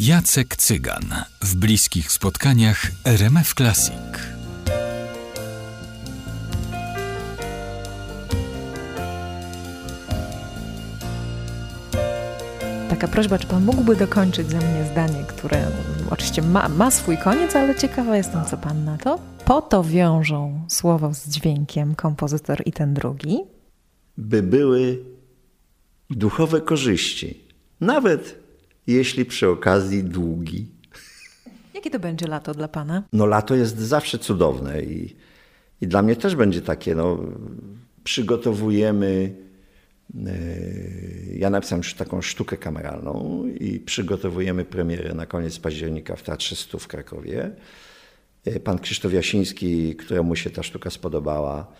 Jacek Cygan w bliskich spotkaniach RMF Classic. Taka prośba, czy pan mógłby dokończyć za mnie zdanie, które oczywiście ma, ma swój koniec, ale ciekawa jestem, co pan na to. Po to wiążą słowo z dźwiękiem kompozytor i ten drugi. By były duchowe korzyści, nawet jeśli przy okazji długi. Jakie to będzie lato dla pana? No lato jest zawsze cudowne i, i dla mnie też będzie takie, no przygotowujemy, yy, ja napisałem już taką sztukę kameralną i przygotowujemy premierę na koniec października w Teatrze Stu w Krakowie. Yy, pan Krzysztof Jasiński, któremu się ta sztuka spodobała,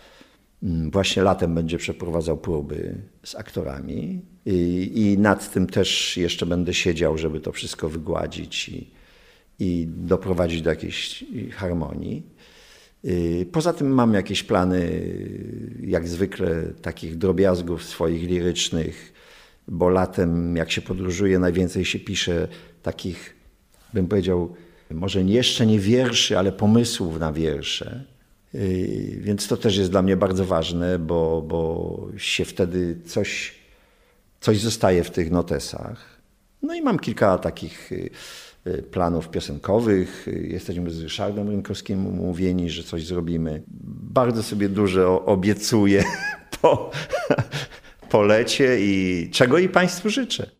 właśnie latem będzie przeprowadzał próby z aktorami i, i nad tym też jeszcze będę siedział, żeby to wszystko wygładzić i, i doprowadzić do jakiejś harmonii. Y, poza tym mam jakieś plany, jak zwykle, takich drobiazgów swoich lirycznych, bo latem, jak się podróżuje, najwięcej się pisze takich, bym powiedział, może jeszcze nie wierszy, ale pomysłów na wiersze. Y, więc to też jest dla mnie bardzo ważne, bo, bo się wtedy coś, coś zostaje w tych notesach. No i mam kilka takich y, planów piosenkowych. Jesteśmy z Ryszardem Rynkowskim umówieni, że coś zrobimy. Bardzo sobie dużo obiecuję po, po lecie i czego i Państwu życzę.